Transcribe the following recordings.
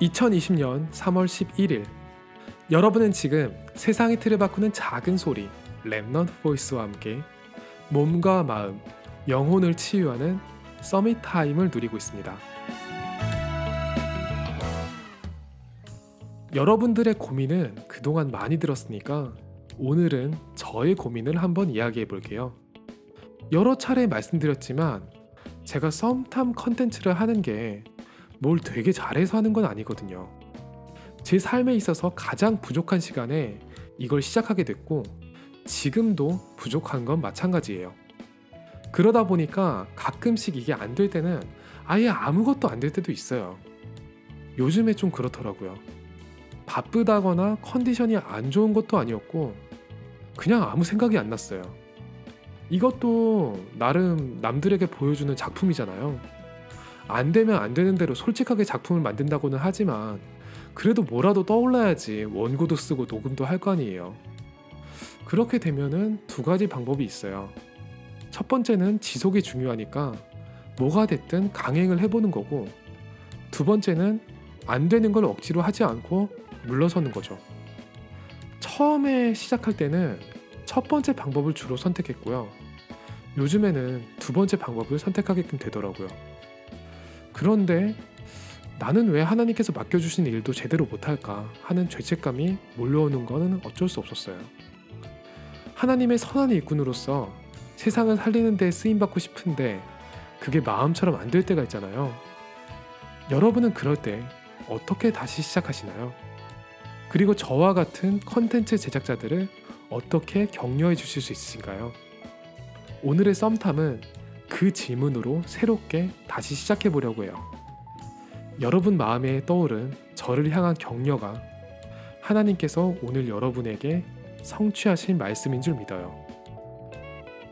2020년 3월 11일 여러분은 지금 세상의 틀을 바꾸는 작은 소리 Remnant Voice와 함께 몸과 마음, 영혼을 치유하는 Summit Time을 누리고 있습니다. 여러분들의 고민은 그동안 많이 들었으니까 오늘은 저의 고민을 한번 이야기해 볼게요. 여러 차례 말씀드렸지만 제가 썸탐 컨텐츠를 하는 게 뭘 되게 잘해서 하는 건 아니거든요. 제 삶에 있어서 가장 부족한 시간에 이걸 시작하게 됐고 지금도 부족한 건 마찬가지예요. 그러다 보니까 가끔씩 이게 안 될 때는 아예 아무것도 안 될 때도 있어요. 요즘에 좀 그렇더라고요. 바쁘다거나 컨디션이 안 좋은 것도 아니었고 그냥 아무 생각이 안 났어요. 이것도 나름 남들에게 보여주는 작품이잖아요. 안 되면 안 되는 대로 솔직하게 작품을 만든다고는 하지만 그래도 뭐라도 떠올라야지 원고도 쓰고 녹음도 할 거 아니에요. 그렇게 되면은 두 가지 방법이 있어요. 첫 번째는 지속이 중요하니까 뭐가 됐든 강행을 해보는 거고 두 번째는 안 되는 걸 억지로 하지 않고 물러서는 거죠. 처음에 시작할 때는 첫 번째 방법을 주로 선택했고요. 요즘에는 두 번째 방법을 선택하게끔 되더라고요. 그런데 나는 왜 하나님께서 맡겨주신 일도 제대로 못할까 하는 죄책감이 몰려오는 것은 어쩔 수 없었어요. 하나님의 선한 일꾼으로서 세상을 살리는 데 쓰임받고 싶은데 그게 마음처럼 안 될 때가 있잖아요. 여러분은 그럴 때 어떻게 다시 시작하시나요? 그리고 저와 같은 컨텐츠 제작자들을 어떻게 격려해 주실 수 있으신가요? 오늘의 썸탐은 그 질문으로 새롭게 다시 시작해 보려고 해요. 여러분 마음에 떠오른 저를 향한 격려가 하나님께서 오늘 여러분에게 성취하신 말씀인 줄 믿어요.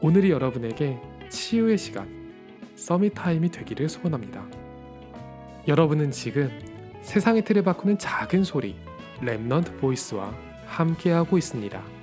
오늘이 여러분에게 치유의 시간, Summit Time이 되기를 소원합니다. 여러분은 지금 세상의 틀을 바꾸는 작은 소리, Remnant Voice와 함께하고 있습니다.